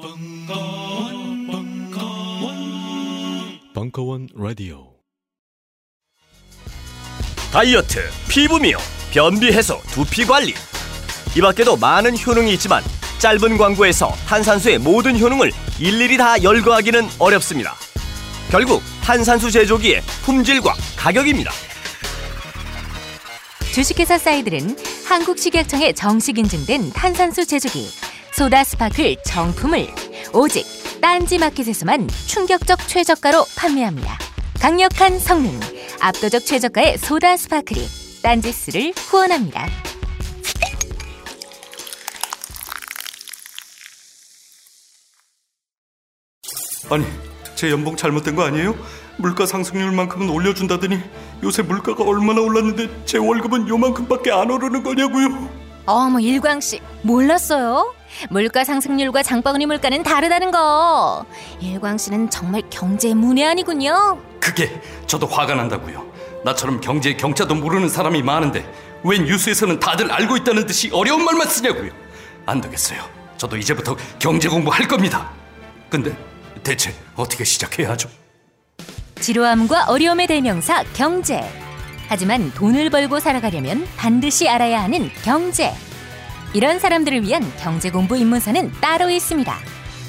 벙커원, 벙커원, 벙커원 라디오. 다이어트, 피부 미용, 변비 해소, 두피 관리. 이 밖에도 많은 효능이 있지만 짧은 광고에서 탄산수의 모든 효능을 일일이 다 열거하기는 어렵습니다. 결국 탄산수 제조기의 품질과 가격입니다. 주식회사 사이들은 한국식약청에 정식 인증된 탄산수 제조기 소다 스파클 정품을 오직 딴지 마켓에서만 충격적 최저가로 판매합니다. 강력한 성능, 압도적 최저가의 소다 스파클이 딴지스를 후원합니다. 아니, 제 연봉 잘못된 거 아니에요? 물가 상승률만큼은 올려준다더니 요새 물가가 얼마나 올랐는데 제 월급은 요만큼밖에 안 오르는 거냐고요? 어머 일광 씨 몰랐어요? 물가 상승률과 장바구니 물가는 다르다는 거. 일광 씨는 정말 경제 문외한이군요. 그게 저도 화가 난다고요. 나처럼 경제 경차도 모르는 사람이 많은데 왜 뉴스에서는 다들 알고 있다는 듯이 어려운 말만 쓰냐고요. 안 되겠어요. 저도 이제부터 경제 공부할 겁니다. 근데 대체 어떻게 시작해야 하죠? 지루함과 어려움의 대명사 경제. 하지만 돈을 벌고 살아가려면 반드시 알아야 하는 경제. 이런 사람들을 위한 경제 공부 입문서는 따로 있습니다.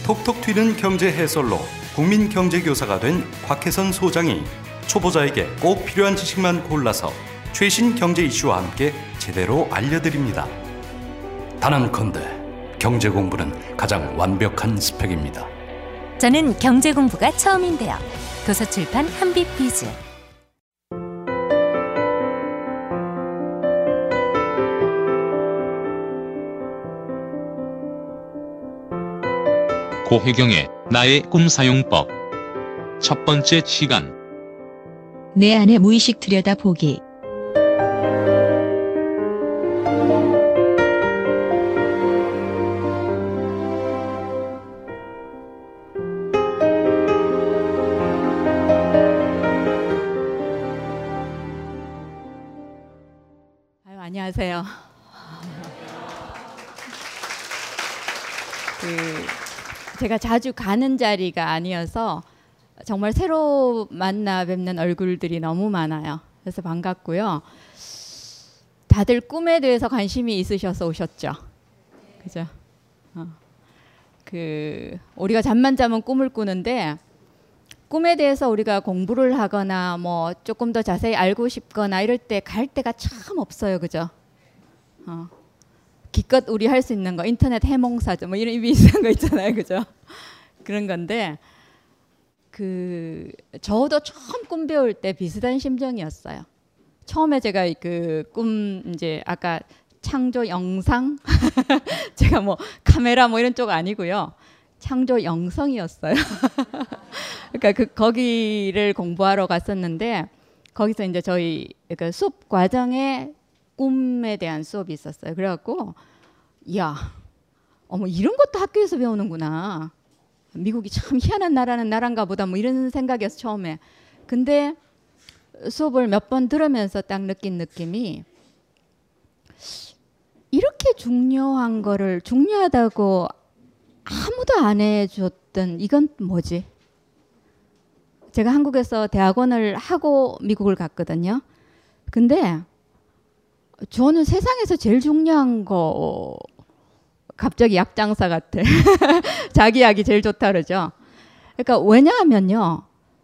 톡톡 튀는 경제 해설로 국민 경제 교사가 된 곽혜선 소장이 초보자에게 꼭 필요한 지식만 골라서 최신 경제 이슈와 함께 제대로 알려드립니다. 단언컨대 경제 공부는 가장 완벽한 스펙입니다. 저는 경제 공부가 처음인데요. 도서출판 한빛비즈. 고혜경의 나의 꿈 사용법 첫 번째 시간 내 안에 무의식 들여다보기. 제가 자주 가는 자리가 아니어서 정말 새로 만나 뵙는 얼굴들이 너무 많아요. 그래서 반갑고요. 다들 꿈에 대해서 관심이 있으셔서 오셨죠. 그죠? 어. 그 우리가 잠만 자면 꿈을 꾸는데 꿈에 대해서 우리가 공부를 하거나 뭐 조금 더 자세히 알고 싶거나 이럴 때갈 데가 참 없어요, 그죠? 어. 기껏 우리 할 수 있는 거 인터넷 해몽사죠, 뭐 이런 비슷한 거 있잖아요, 그죠? 그런 건데 그 저도 처음 꿈 배울 때 비슷한 심정이었어요. 처음에 제가 그 꿈 이제 아까 창조 영상 제가 뭐 카메라 뭐 이런 쪽 아니고요. 창조 영성이었어요. 그러니까 그 거기를 공부하러 갔었는데 거기서 이제 저희 그 수업 과정에 꿈에 대한 수업이 있었어요. 그래갖고 야, 어머 이런 것도 학교에서 배우는구나. 미국이 참 희한한 나라는 나란가 보다 뭐 이런 생각이었어 처음에. 근데 수업을 몇 번 들으면서 딱 느낀 느낌이 이렇게 중요한 거를 중요하다고 아무도 안 해줬던 이건 뭐지? 제가 한국에서 대학원을 하고 미국을 갔거든요. 근데 저는 세상에서 제일 중요한 거 갑자기 약장사 같아. 자기 약이 제일 좋다 그러죠. 그러니까 왜냐하면요.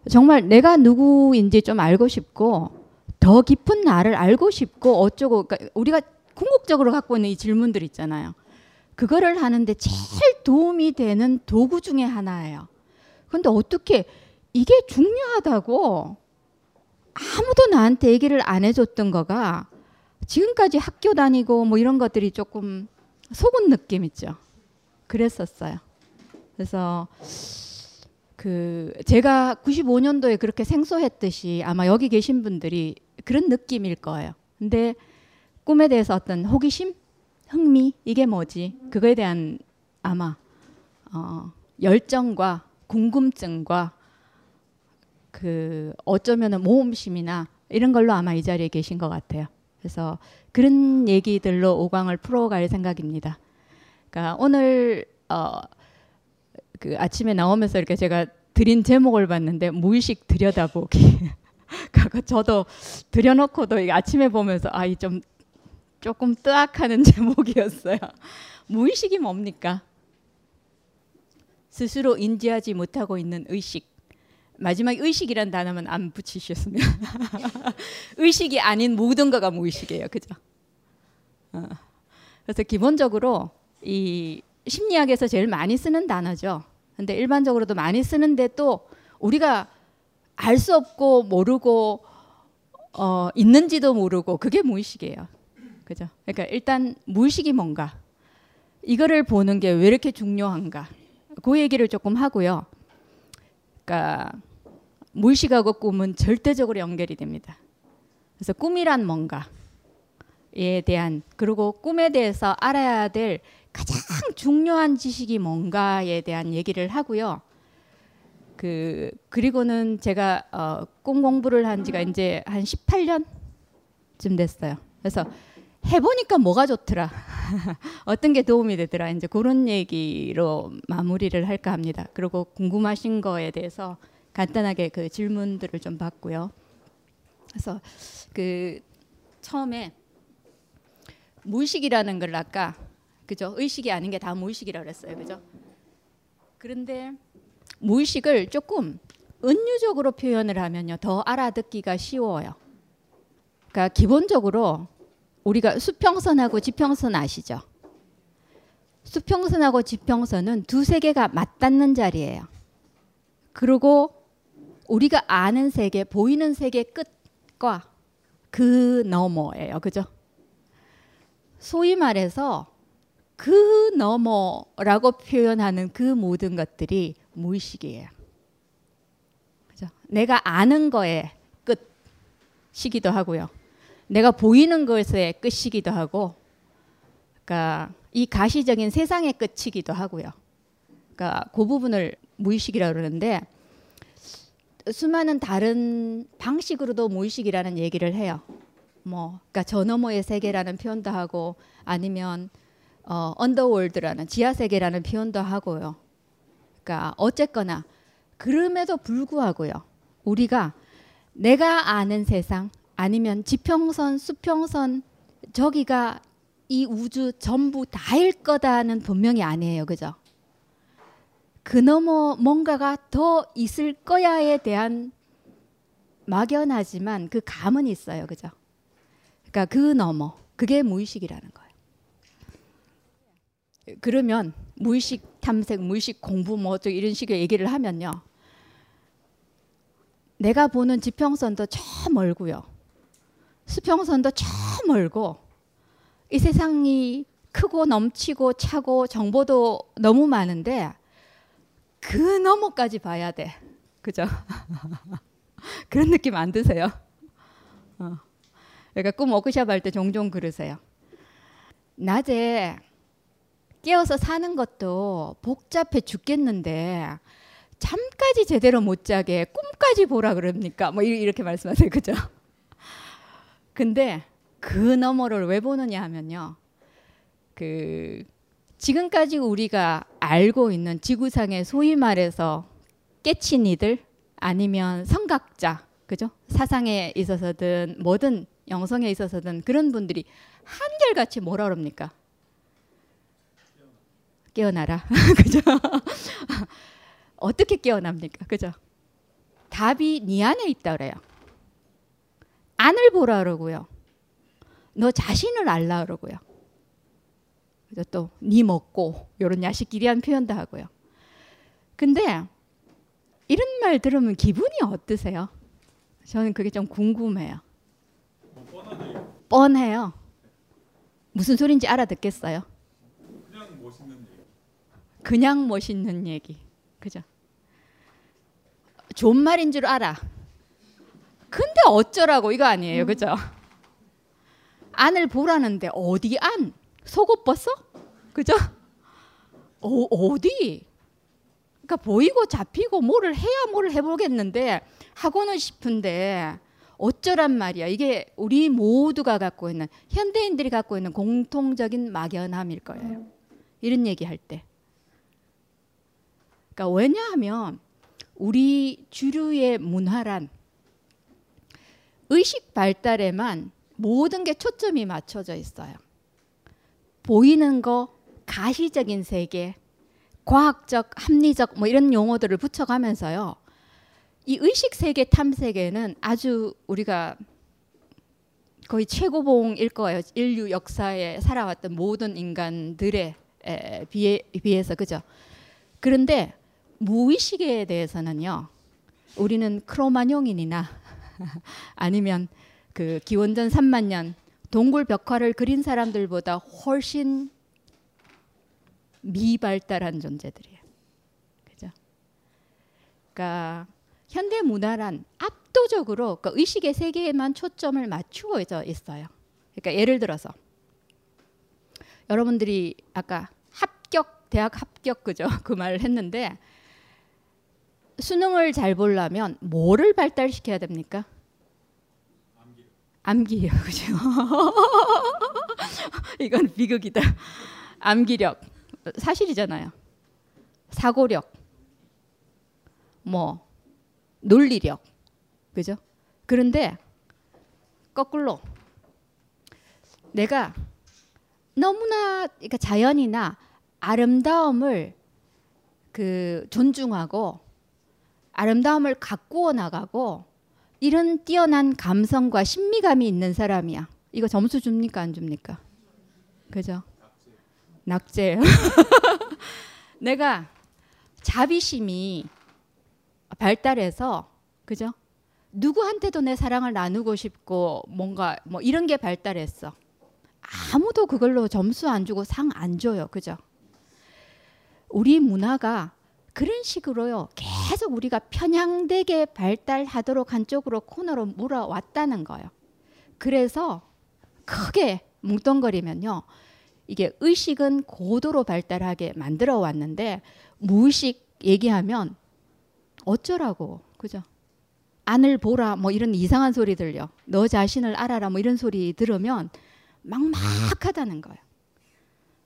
정말 내가 누구인지 좀 알고 싶고 더 깊은 나를 알고 싶고 어쩌고 그러니까 우리가 궁극적으로 갖고 있는 이 질문들 있잖아요. 그거를 하는데 제일 도움이 되는 도구 중에 하나예요. 근데 어떻게 이게 중요하다고 아무도 나한테 얘기를 안 해줬던 거가 지금까지 학교 다니고 뭐 이런 것들이 조금 속은 느낌 있죠. 그랬었어요. 그래서 그 제가 95년도에 그렇게 생소했듯이 아마 여기 계신 분들이 그런 느낌일 거예요. 근데 꿈에 대해서 어떤 호기심, 흥미 이게 뭐지? 그거에 대한 아마 어, 열정과 궁금증과 그 어쩌면은 모험심이나 이런 걸로 아마 이 자리에 계신 것 같아요. 그래서 그런 얘기들로 오광을 풀어갈 생각입니다. 그러니까 오늘 어, 그 아침에 나오면서 이렇게 제가 드린 제목을 봤는데 무의식 들여다보기. 그거 저도 들여놓고도 이 아침에 보면서 아이 좀 조금 뜨악하는 제목이었어요. 무의식이 뭡니까? 스스로 인지하지 못하고 있는 의식. 마지막 의식이란 단어만 안 붙이셨으면 의식이 아닌 모든 거가 무의식이에요. 그죠? 어. 그래서 기본적으로 이 심리학에서 제일 많이 쓰는 단어죠. 근데 일반적으로도 많이 쓰는데 또 우리가 알 수 없고 모르고 어, 있는지도 모르고 그게 무의식이에요. 그죠? 그러니까 일단 무의식이 뭔가 이거를 보는 게 왜 이렇게 중요한가 그 얘기를 조금 하고요. 그러니까 무의식하고 꿈은 절대적으로 연결이 됩니다. 그래서 꿈이란 뭔가에 대한 그리고 꿈에 대해서 알아야 될 가장 중요한 지식이 뭔가에 대한 얘기를 하고요. 그 그리고는 제가 어, 꿈 공부를 한 지가 이제 한 18년쯤 됐어요. 그래서 해보니까 뭐가 좋더라. 어떤 게 도움이 되더라. 이제 그런 얘기로 마무리를 할까 합니다. 그리고 궁금하신 거에 대해서 간단하게 그 질문들을 좀 받고요. 그래서 그 처음에 무의식이라는 걸 아까 그죠? 의식이 아닌 게 다 무의식이라고 그랬어요. 그죠? 그런데 무의식을 조금 은유적으로 표현을 하면요. 더 알아듣기가 쉬워요. 그러니까 기본적으로 우리가 수평선하고 지평선 아시죠? 수평선하고 지평선은 두 세계가 맞닿는 자리예요. 그리고 우리가 아는 세계, 보이는 세계 끝과 그 너머예요. 그죠? 소위 말해서 그 너머라고 표현하는 그 모든 것들이 무의식이에요. 그죠? 내가 아는 거의 끝이기도 하고요. 내가 보이는 것의 끝이기도 하고, 그러니까 이 가시적인 세상의 끝이기도 하고요. 그러니까 그 부분을 무의식이라고 그러는데 수많은 다른 방식으로도 무의식이라는 얘기를 해요. 뭐, 그러니까 저 너머의 세계라는 표현도 하고 아니면 어, 언더월드라는 지하 세계라는 표현도 하고요. 그러니까 어쨌거나 그럼에도 불구하고요. 우리가 내가 아는 세상 아니면 지평선, 수평선 저기가 이 우주 전부 다일 거다는 분명히 아니에요. 그죠? 그 너머 뭔가가 더 있을 거야에 대한 막연하지만 그 감은 있어요. 그죠? 그러니까 그 너머 그게 무의식이라는 거예요. 그러면 무의식 탐색, 무의식 공부 뭐 이런 식의 얘기를 하면요. 내가 보는 지평선도 저 멀고요. 수평선도 저 멀고 이 세상이 크고 넘치고 차고 정보도 너무 많은데 그 너머까지 봐야 돼. 그죠? 그런 느낌 안 드세요? 어. 그러니까 꿈 워크샵 할 때 종종 그러세요. 낮에 깨어서 사는 것도 복잡해 죽겠는데 잠까지 제대로 못 자게 꿈까지 보라 그럽니까? 뭐 이렇게 말씀하세요. 그죠? 근데 그 너머를 왜 보느냐 하면요. 그 지금까지 우리가 알고 있는 지구상의 소위 말해서 깨친 이들 아니면 성각자 그죠? 사상에 있어서든 뭐든 영성에 있어서든 그런 분들이 한결같이 뭐라 그럽니까? 깨어나라. 그죠? 어떻게 깨어납니까? 그죠? 답이 네 안에 있다 그래요. 안을 보라 그러고요. 너 자신을 알라 그러고요. 그래서 또네 먹고 이런 야식끼리한 표현도 하고요. 근데 이런 말 들으면 기분이 어떠세요? 저는 그게 좀 궁금해요. 뻔해요. 무슨 소린지 알아듣겠어요? 그냥 멋있는 얘기. 그냥 멋있는 얘기. 그죠? 좋은 말인 줄 알아. 근데 어쩌라고 이거 아니에요. 그죠? 안을 보라는데 어디 안? 속옷 벗어? 그죠? 어, 어디? 그러니까 보이고 잡히고 뭐를 해야 뭐를 해보겠는데 하고는 싶은데 어쩌란 말이야. 이게 우리 모두가 갖고 있는 현대인들이 갖고 있는 공통적인 막연함일 거예요. 이런 얘기할 때. 그러니까 왜냐하면 우리 주류의 문화란 의식 발달에만 모든 게 초점이 맞춰져 있어요. 보이는 거, 가시적인 세계, 과학적, 합리적 뭐 이런 용어들을 붙여가면서요. 이 의식 세계 탐색에는 아주 우리가 거의 최고봉일 거예요. 인류 역사에 살아왔던 모든 인간들에 에, 비해, 비해서 그죠. 그런데 무의식에 대해서는요. 우리는 크로마뇽인이나 아니면 그 기원전 3만 년 동굴 벽화를 그린 사람들보다 훨씬 미발달한 존재들이에요. 그죠? 그러니까 현대 문화란 압도적으로 그 의식의 세계에만 초점을 맞추어져 있어요. 그러니까 예를 들어서 여러분들이 아까 합격 대학 합격 그죠? 그 말을 했는데 수능을 잘 보려면 뭐를 발달시켜야 됩니까? 암기력 그죠? 이건 비극이다. 암기력 사실이잖아요. 사고력, 뭐 논리력, 그죠? 그런데 거꾸로 내가 너무나 그러니까 자연이나 아름다움을 그 존중하고 아름다움을 가꾸어 나가고 이런 뛰어난 감성과 신미감이 있는 사람이야. 이거 점수 줍니까 안 줍니까? 그죠? 낙제예요. 내가 자비심이 발달해서 그죠? 누구한테도 내 사랑을 나누고 싶고 뭔가 뭐 이런 게 발달했어. 아무도 그걸로 점수 안 주고 상 안 줘요. 그죠? 우리 문화가 그런 식으로요. 계속 우리가 편향되게 발달하도록 한쪽으로 코너로 몰아왔다는 거예요. 그래서 크게 뭉뚱거리면요. 이게 의식은 고도로 발달하게 만들어 왔는데 무의식 얘기하면 어쩌라고 그죠? 안을 보라 뭐 이런 이상한 소리 들려. 너 자신을 알아라 뭐 이런 소리 들으면 막막하다는 거예요.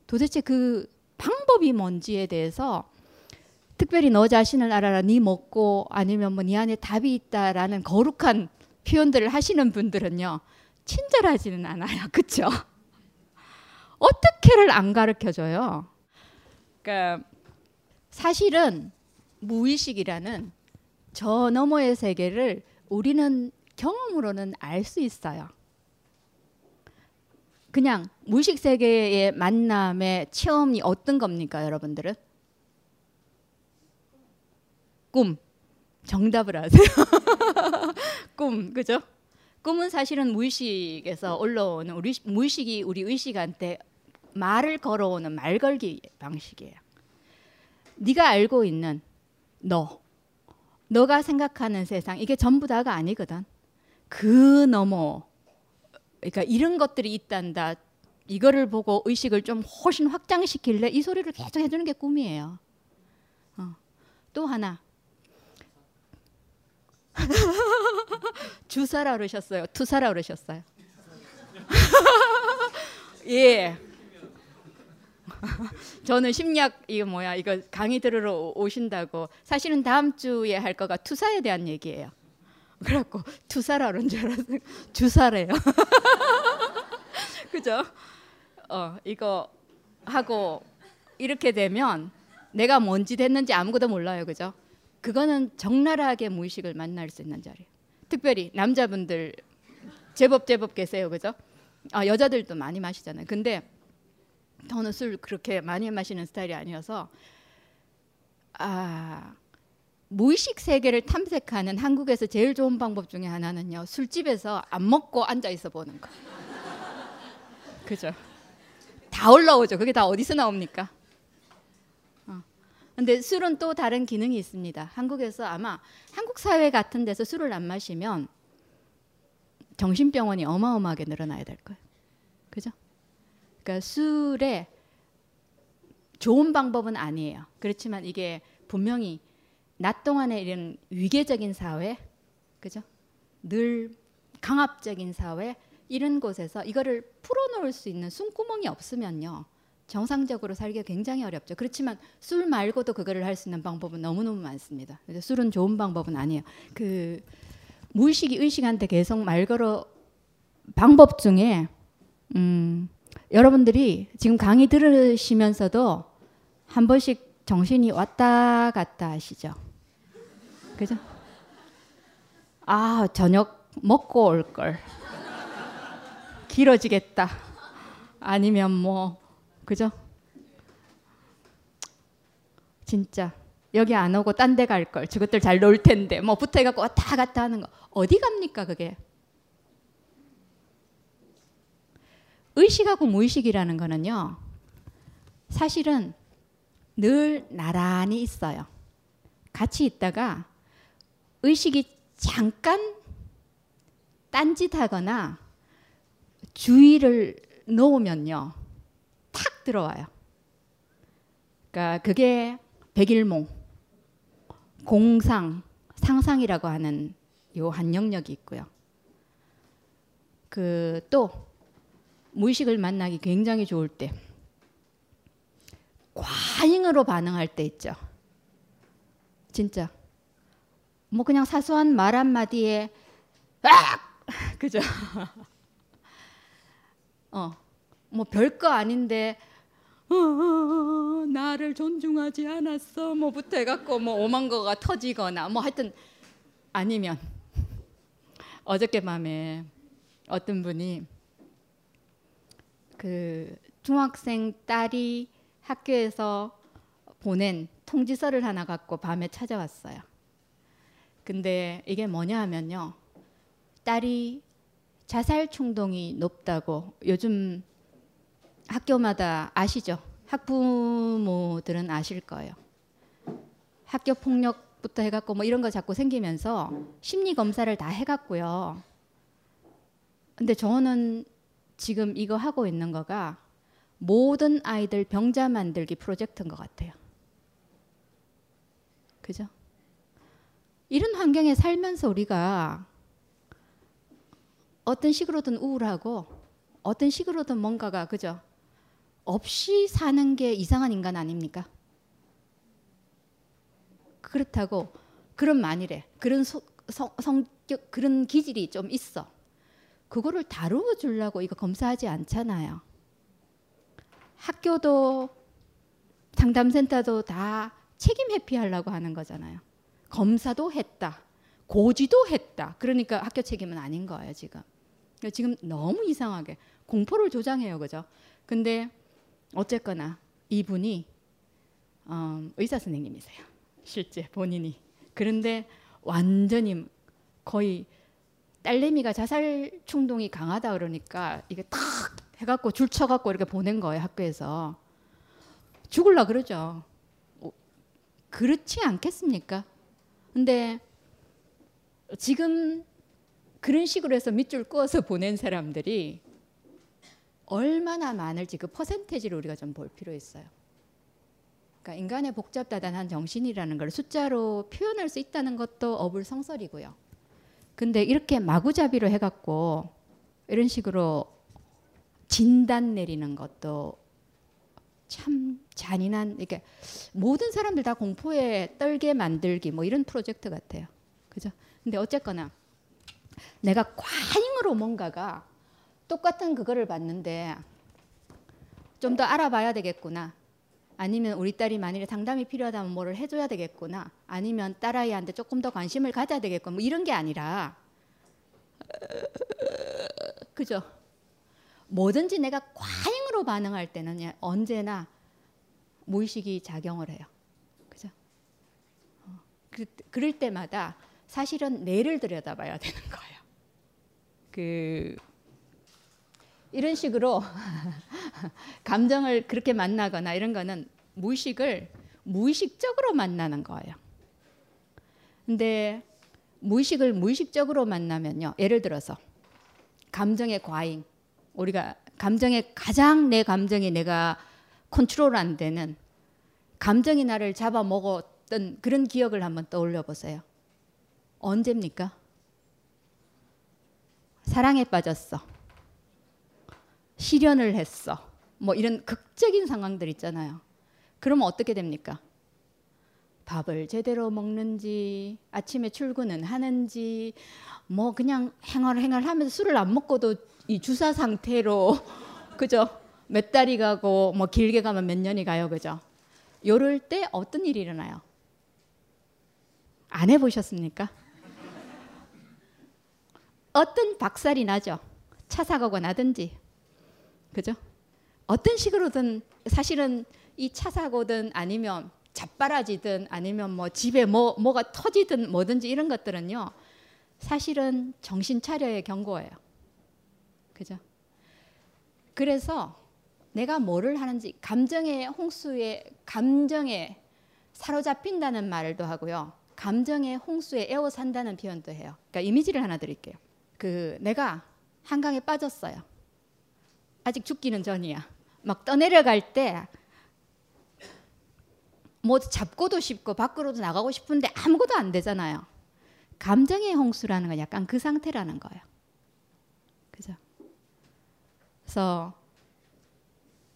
도대체 그 방법이 뭔지에 대해서 특별히 너 자신을 알아라, 네 먹고 아니면 뭐 네 안에 답이 있다라는 거룩한 표현들을 하시는 분들은요 친절하지는 않아요, 그렇죠? 어떻게를 안 가르쳐 줘요? 그러니까 사실은 무의식이라는 저 너머의 세계를 우리는 경험으로는 알 수 있어요. 그냥 무의식 세계의 만남의 체험이 어떤 겁니까, 여러분들은? 꿈. 정답을 아세요? 꿈, 그죠? 꿈은 사실은 무의식에서 올라오는 우리 무의식이 우리 의식한테 말을 걸어오는 말걸기 방식이에요. 네가 알고 있는 너, 너가 생각하는 세상 이게 전부 다가 아니거든. 그 너머, 그러니까 이런 것들이 있단다. 이거를 보고 의식을 좀 훨씬 확장시킬래 이 소리를 계속 해주는 게 꿈이에요. 어. 또 하나 주사라 그러셨어요. 투사라 그러셨어요. 예. 저는 심리학 이거 뭐야 이거 강의 들으러 오신다고 사실은 다음 주에 할 거가 투사에 대한 얘기예요. 그래갖고 투사라 그런 줄 알았어요. 주사래요. 그죠? 어 이거 하고 이렇게 되면 내가 뭔지 됐는지 아무것도 몰라요. 그죠? 그거는 적나라하게 무의식을 만날 수 있는 자리예요. 특별히 남자분들 제법 제법 계세요. 그죠? 아, 여자들도 많이 마시잖아요. 근데 저는 술 그렇게 많이 마시는 스타일이 아니어서 아 무의식 세계를 탐색하는 한국에서 제일 좋은 방법 중에 하나는요 술집에서 안 먹고 앉아 있어 보는 거. 그죠? 다 올라오죠. 그게 다 어디서 나옵니까? 어. 근데 술은 또 다른 기능이 있습니다. 한국에서 아마 한국 사회 같은 데서 술을 안 마시면 정신병원이 어마어마하게 늘어나야 될 거예요. 그죠? 그러니까 술에 좋은 방법은 아니에요. 그렇지만 이게 분명히 낮 동안에 이런 위계적인 사회, 그죠? 늘 강압적인 사회 이런 곳에서 이거를 풀어놓을 수 있는 숨구멍이 없으면요 정상적으로 살기가 굉장히 어렵죠. 그렇지만 술 말고도 그거를 할 수 있는 방법은 너무너무 많습니다. 술은 좋은 방법은 아니에요. 그 무의식이 의식한테 계속 말 걸어 방법 중에 음, 여러분들이 지금 강의 들으시면서도 한 번씩 정신이 왔다 갔다 하시죠. 그죠? 아, 저녁 먹고 올 걸. 길어지겠다. 아니면 뭐 그죠? 진짜 여기 안 오고 딴 데 갈 걸. 저것들 잘 놀 텐데. 뭐 붙어 갖고 왔다 갔다 하는 거. 어디 갑니까, 그게? 의식하고 무의식이라는 거는요. 사실은 늘 나란히 있어요. 같이 있다가 의식이 잠깐 딴짓하거나 주의를 놓으면요. 탁 들어와요. 그러니까 그게 백일몽, 공상, 상상이라고 하는 요 한 영역이 있고요. 그 또 무의식을 만나기 굉장히 좋을 때 과잉으로 반응할 때 있죠. 진짜 뭐 그냥 사소한 말 한마디에 악! 그죠? 어, 뭐 별거 아닌데 어, 나를 존중하지 않았어 뭐부터 해갖고 뭐 오만 거가 터지거나 뭐 하여튼 아니면 어저께 밤에 어떤 분이 그 중학생 딸이 학교에서 보낸 통지서를 하나 갖고 밤에 찾아왔어요. 근데 이게 뭐냐 하면요. 딸이 자살 충동이 높다고 요즘 학교마다 아시죠? 학부모들은 아실 거예요. 학교 폭력부터 해갖고 뭐 이런 거 자꾸 생기면서 심리 검사를 다 해갖고요. 근데 저는 지금 이거 하고 있는 거가 모든 아이들 병자 만들기 프로젝트인 것 같아요. 그죠? 이런 환경에 살면서 우리가 어떤 식으로든 우울하고 어떤 식으로든 뭔가가 그죠? 없이 사는 게 이상한 인간 아닙니까? 그렇다고 그런 만일에 그런 소, 성, 성격 그런 기질이 좀 있어. 그거를 다루어 주려고 이거 검사하지 않잖아요. 학교도 상담센터도 다 책임 회피하려고 하는 거잖아요. 검사도 했다. 고지도 했다. 그러니까 학교 책임은 아닌 거예요, 지금. 지금 너무 이상하게 공포를 조장해요, 그죠? 근데 어쨌거나 이분이 어, 의사 선생님이세요. 실제 본인이. 그런데 완전히 거의 딸내미가 자살 충동이 강하다 그러니까 이게 탁 해갖고 줄 쳐갖고 이렇게 보낸 거예요 학교에서 죽을라 그러죠. 어, 그렇지 않겠습니까? 근데 지금 그런 식으로 해서 밑줄 그어서 보낸 사람들이 얼마나 많을지 그 퍼센테지를 우리가 좀 볼 필요 있어요. 그러니까 인간의 복잡다단한 정신이라는 걸 숫자로 표현할 수 있다는 것도 어불성설이고요. 근데 이렇게 마구잡이로 해갖고 이런 식으로 진단 내리는 것도 참 잔인한 이게 모든 사람들 다 공포에 떨게 만들기 뭐 이런 프로젝트 같아요. 그죠? 근데 어쨌거나 내가 과잉으로 뭔가가 똑같은 그거를 봤는데 좀 더 알아봐야 되겠구나. 아니면 우리 딸이 만일에 상담이 필요하다면 뭐를 해줘야 되겠구나. 아니면 딸아이한테 조금 더 관심을 가져야 되겠구나. 뭐 이런 게 아니라 그죠? 뭐든지 내가 과잉으로 반응할 때는 언제나 무의식이 작용을 해요. 그죠? 어, 그, 그럴 때마다 사실은 뇌를 들여다봐야 되는 거예요. 그 이런 식으로 감정을 그렇게 만나거나 이런 거는 무의식을 무의식적으로 만나는 거예요. 근데 무의식을 무의식적으로 만나면요. 예를 들어서 감정의 과잉. 우리가 감정의 가장 내 감정이 내가 컨트롤 안 되는 감정이 나를 잡아먹었던 그런 기억을 한번 떠올려 보세요. 언제입니까? 사랑에 빠졌어. 실연을 했어. 뭐 이런 극적인 상황들 있잖아요. 그러면 어떻게 됩니까? 밥을 제대로 먹는지 아침에 출근은 하는지 뭐 그냥 행얼 행얼 하면서 술을 안 먹고도 이 주사 상태로 그죠? 몇 달이 가고 뭐 길게 가면 몇 년이 가요. 그죠? 요럴 때 어떤 일이 일어나요? 안 해보셨습니까? 어떤 박살이 나죠. 차 사고가 나든지, 그죠? 어떤 식으로든 사실은 이 차 사고든 아니면 자빠라지든 아니면 뭐 집에 뭐 뭐가 터지든 뭐든지 이런 것들은요. 사실은 정신 차려의 경고예요. 그죠? 그래서 내가 뭐를 하는지 감정의 홍수에 감정에 사로잡힌다는 말도 하고요. 감정의 홍수에 에워 산다는 표현도 해요. 그러니까 이미지를 하나 드릴게요. 그 내가 한강에 빠졌어요. 아직 죽기는 전이야. 막 떠내려갈 때 뭐 잡고도 싶고 밖으로도 나가고 싶은데 아무것도 안 되잖아요. 감정의 홍수라는 건 약간 그 상태라는 거예요. 그죠? 그래서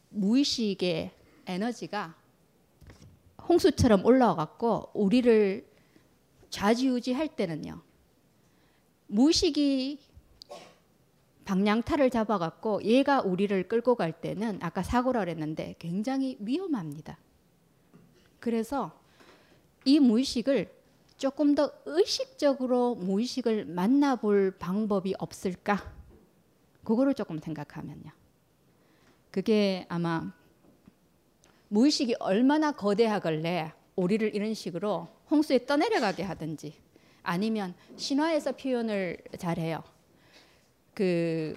무의식의 에너지가 홍수처럼 올라와 갖고 우리를 좌지우지할 때는요. 무의식이 방향타를 잡아 갖고 얘가 우리를 끌고 갈 때는 아까 사고라 그랬는데 굉장히 위험합니다. 그래서 이 무의식을 조금 더 의식적으로 무의식을 만나볼 방법이 없을까? 그거를 조금 생각하면요. 그게 아마 무의식이 얼마나 거대하길래 우리를 이런 식으로 홍수에 떠내려가게 하든지 아니면 신화에서 표현을 잘해요. 그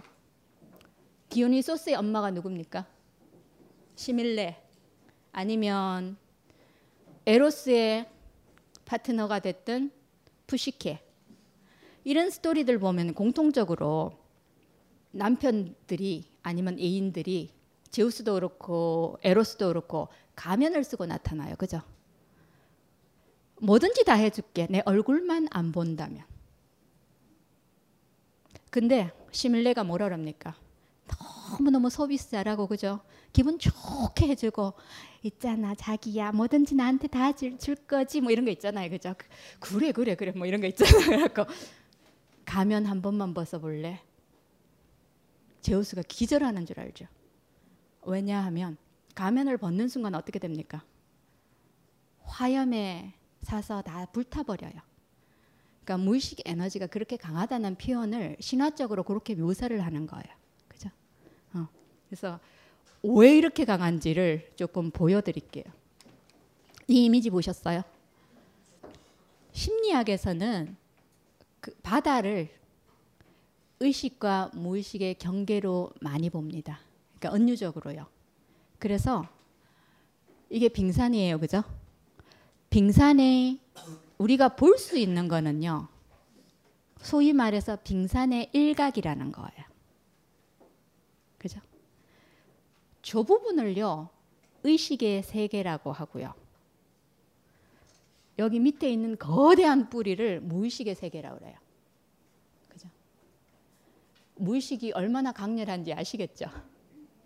디오니소스의 엄마가 누굽니까? 시밀레 아니면 에로스의 파트너가 됐던 푸시케 이런 스토리들 보면 공통적으로 남편들이 아니면 애인들이 제우스도 그렇고 에로스도 그렇고 가면을 쓰고 나타나요. 그죠? 뭐든지 다 해줄게. 내 얼굴만 안 본다면. 근데 시밀레가 뭐라 그럽니까? 너무너무 서비스 잘하고 그죠? 기분 좋게 해주고 있잖아 자기야 뭐든지 나한테 다 줄 거지 뭐 이런 거 있잖아요 그죠? 그래 그래 그래 뭐 이런 거 있잖아요 그래갖고 가면 한 번만 벗어볼래? 제우스가 기절하는 줄 알죠? 왜냐하면 가면을 벗는 순간 어떻게 됩니까? 화염에 사서 다 불타버려요. 그러니까 무의식 에너지가 그렇게 강하다는 표현을 신화적으로 그렇게 묘사를 하는 거예요. 그죠? 어. 그래서 왜 이렇게 강한지를 조금 보여드릴게요. 이 이미지 보셨어요? 심리학에서는 그 바다를 의식과 무의식의 경계로 많이 봅니다. 그러니까 은유적으로요. 그래서 이게 빙산이에요, 그죠? 빙산에 우리가 볼 수 있는 거는요. 소위 말해서 빙산의 일각이라는 거예요. 그죠? 저 부분을요. 의식의 세계라고 하고요. 여기 밑에 있는 거대한 뿌리를 무의식의 세계라고 그래요. 그죠? 무의식이 얼마나 강렬한지 아시겠죠?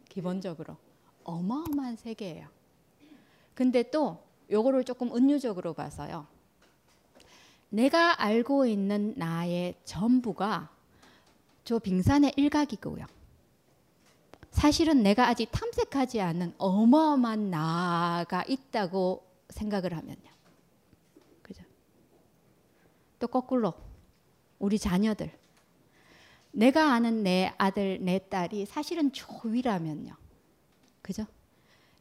기본적으로 어마어마한 세계예요. 근데 또 요거를 조금 은유적으로 봐서요. 내가 알고 있는 나의 전부가 저 빙산의 일각이고요. 사실은 내가 아직 탐색하지 않은 어마어마한 나가 있다고 생각을 하면요. 그죠? 또 거꾸로 우리 자녀들 내가 아는 내 아들, 내 딸이 사실은 조위라면요. 그죠?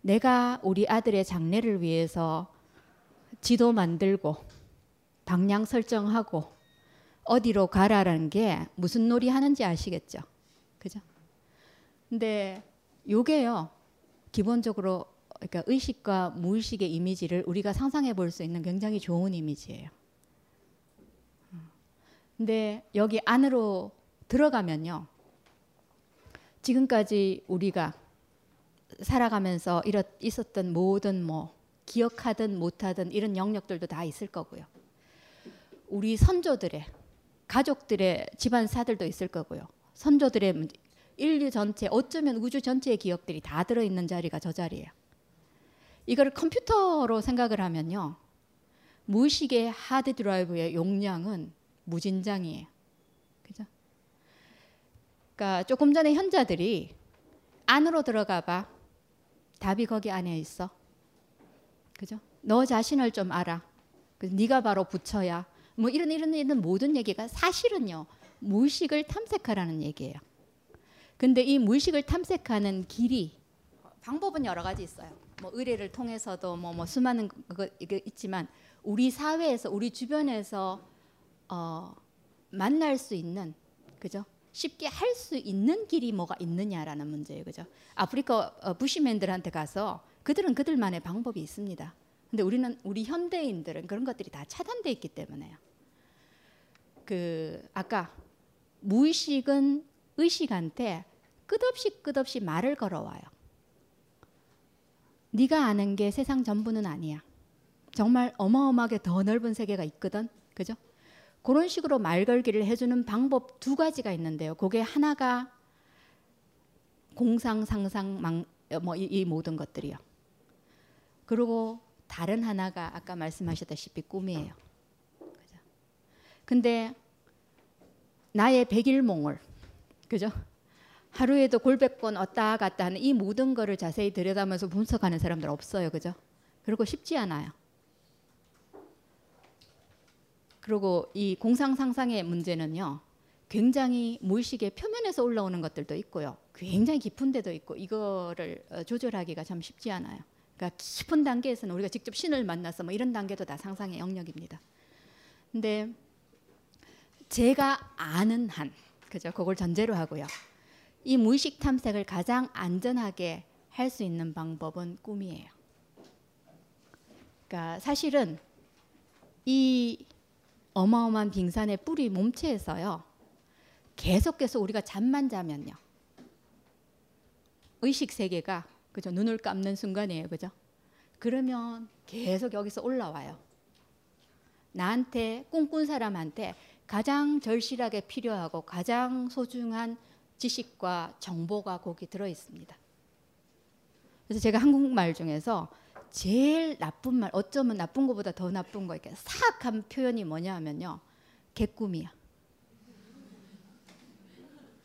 내가 우리 아들의 장래를 위해서 지도 만들고 방향 설정하고 어디로 가라라는 게 무슨 놀이 하는지 아시겠죠? 그죠? 근데 요게요. 기본적으로 그러니까 의식과 무의식의 이미지를 우리가 상상해 볼 수 있는 굉장히 좋은 이미지예요. 근데 여기 안으로 들어가면요. 지금까지 우리가 살아가면서 있었던 모든 뭐 기억하든 못하든 이런 영역들도 다 있을 거고요. 우리 선조들의 가족들의 집안사들도 있을 거고요. 선조들의 인류 전체 어쩌면 우주 전체의 기억들이 다 들어 있는 자리가 저 자리예요. 이걸 컴퓨터로 생각을 하면요. 무의식의 하드 드라이브의 용량은 무진장이에요. 그죠? 그러니까 조금 전에 현자들이 안으로 들어가 봐. 답이 거기 안에 있어. 그죠? 너 자신을 좀 알아. 그 네가 바로 부처야. 뭐 이런 이런 이런 모든 얘기가 사실은요. 무의식을 탐색하라는 얘기예요. 근데 이 무의식을 탐색하는 길이 방법은 여러 가지 있어요. 뭐 의뢰를 통해서도 뭐, 뭐 수많은 거 이게 있지만 우리 사회에서 우리 주변에서 어, 만날 수 있는 그죠? 쉽게 할 수 있는 길이 뭐가 있느냐라는 문제예요, 그죠? 아프리카 어, 부시맨들한테 가서 그들은 그들만의 방법이 있습니다. 근데 우리는 우리 현대인들은 그런 것들이 다 차단돼 있기 때문에요. 그 아까 무의식은 의식한테 끝없이 끝없이 말을 걸어와요. 네가 아는 게 세상 전부는 아니야. 정말 어마어마하게 더 넓은 세계가 있거든. 그죠? 그런 식으로 말 걸기를 해주는 방법 두 가지가 있는데요. 그게 하나가 공상, 상상, 망, 뭐 이 이 모든 것들이요. 그리고 다른 하나가 아까 말씀하셨다시피 꿈이에요. 근데 나의 백일몽을 그죠? 하루에도 골백번 왔다 갔다 하는 이 모든 거를 자세히 들여다면서 분석하는 사람들 없어요. 그죠? 그리고 쉽지 않아요. 그리고 이 공상 상상의 문제는요. 굉장히 무의식의 표면에서 올라오는 것들도 있고요. 굉장히 깊은 데도 있고 이거를 어, 조절하기가 참 쉽지 않아요. 그러니까 깊은 단계에서는 우리가 직접 신을 만나서 뭐 이런 단계도 다 상상의 영역입니다. 근데 제가 아는 한 그죠? 그걸 전제로 하고요. 이 무의식 탐색을 가장 안전하게 할 수 있는 방법은 꿈이에요. 그러니까 사실은 이 어마어마한 빙산의 뿌리 몸체에서요. 계속해서 우리가 잠만 자면요. 의식 세계가 그죠? 눈을 감는 순간이에요. 그죠? 그러면 계속 여기서 올라와요. 나한테 꿈꾼 사람한테 가장 절실하게 필요하고 가장 소중한 지식과 정보가 거기 들어 있습니다. 그래서 제가 한국말 중에서 제일 나쁜 말, 어쩌면 나쁜 것보다 더 나쁜 거 이렇게 사악한 표현이 뭐냐 하면요. 개꿈이야.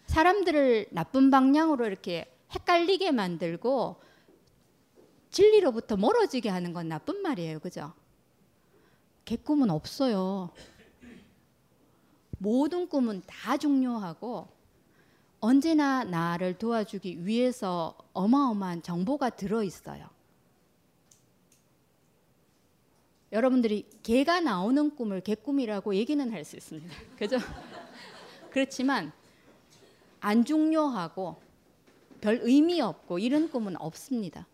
사람들을 나쁜 방향으로 이렇게 헷갈리게 만들고 진리로부터 멀어지게 하는 건 나쁜 말이에요. 그죠? 개꿈은 없어요. 모든 꿈은 다 중요하고 언제나 나를 도와주기 위해서 어마어마한 정보가 들어 있어요. 여러분들이 개가 나오는 꿈을 개꿈이라고 얘기는 할 수 있습니다. 그죠? 그렇지만 안 중요하고 별 의미 없고 이런 꿈은 없습니다.